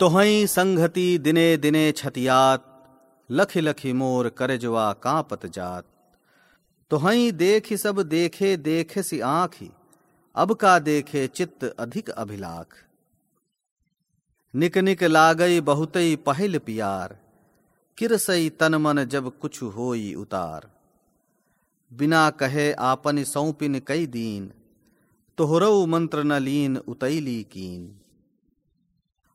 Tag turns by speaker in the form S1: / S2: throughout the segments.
S1: तोहई संघति दिने दिने छतियात, लखि लखि मोर करजवा कांपत जात। तोहई देख सब देखे देखे सी आँखी अब का देखे चित्त अधिक अभिलाख। निक निक लागई बहुतई पहल पियार, किरसई तन मन जब कुछ होई उतार। बिना कहे आपन सौंपिन कई दीन, तोहरऊ मंत्र न लीन उतैली कीन।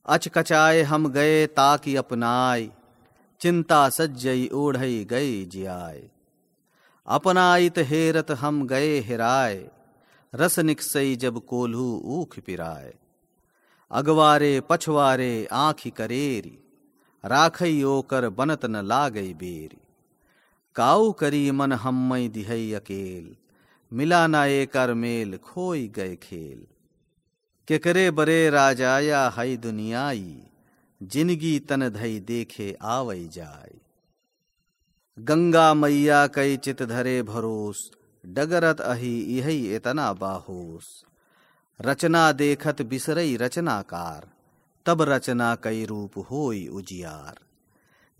S1: अचकचाए हम गए ताकि अपनाय चिंता सज्जई ओढ़ई गई जियाय अपनाइत हेरत हम गए हेराय रस निकसई जब कोल्हू ऊख पिराय अगवारे पछवारे आँखि करेरी, राखई ओकर बनत न लागई बेरी। काऊ करी मन हमई दिहई अकेल, मिला ना एकर मेल खोई गए खेल। केकरे बरे राजाया हई दुनियाई, जिनगी तन धई देखे आवई जाय गंगा मैया कई चित धरे भरोस, डगरत अही इहई इतना बाहोस। रचना देखत बिसरई रचनाकार, तब रचना कई रूप होई उजियार।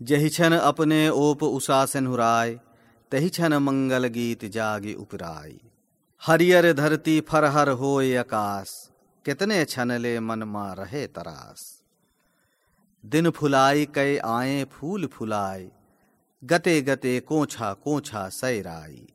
S1: जहि छन अपने ओप उषासन हुराय तही छन मंगल गीत जागे उपराय हरियर धरती फरहर होय आकाश कितने छनले मन मा रहे तरास? दिन फुलाई, कई आए फूल फुलाए गते गते कोछा कोछा सैराई।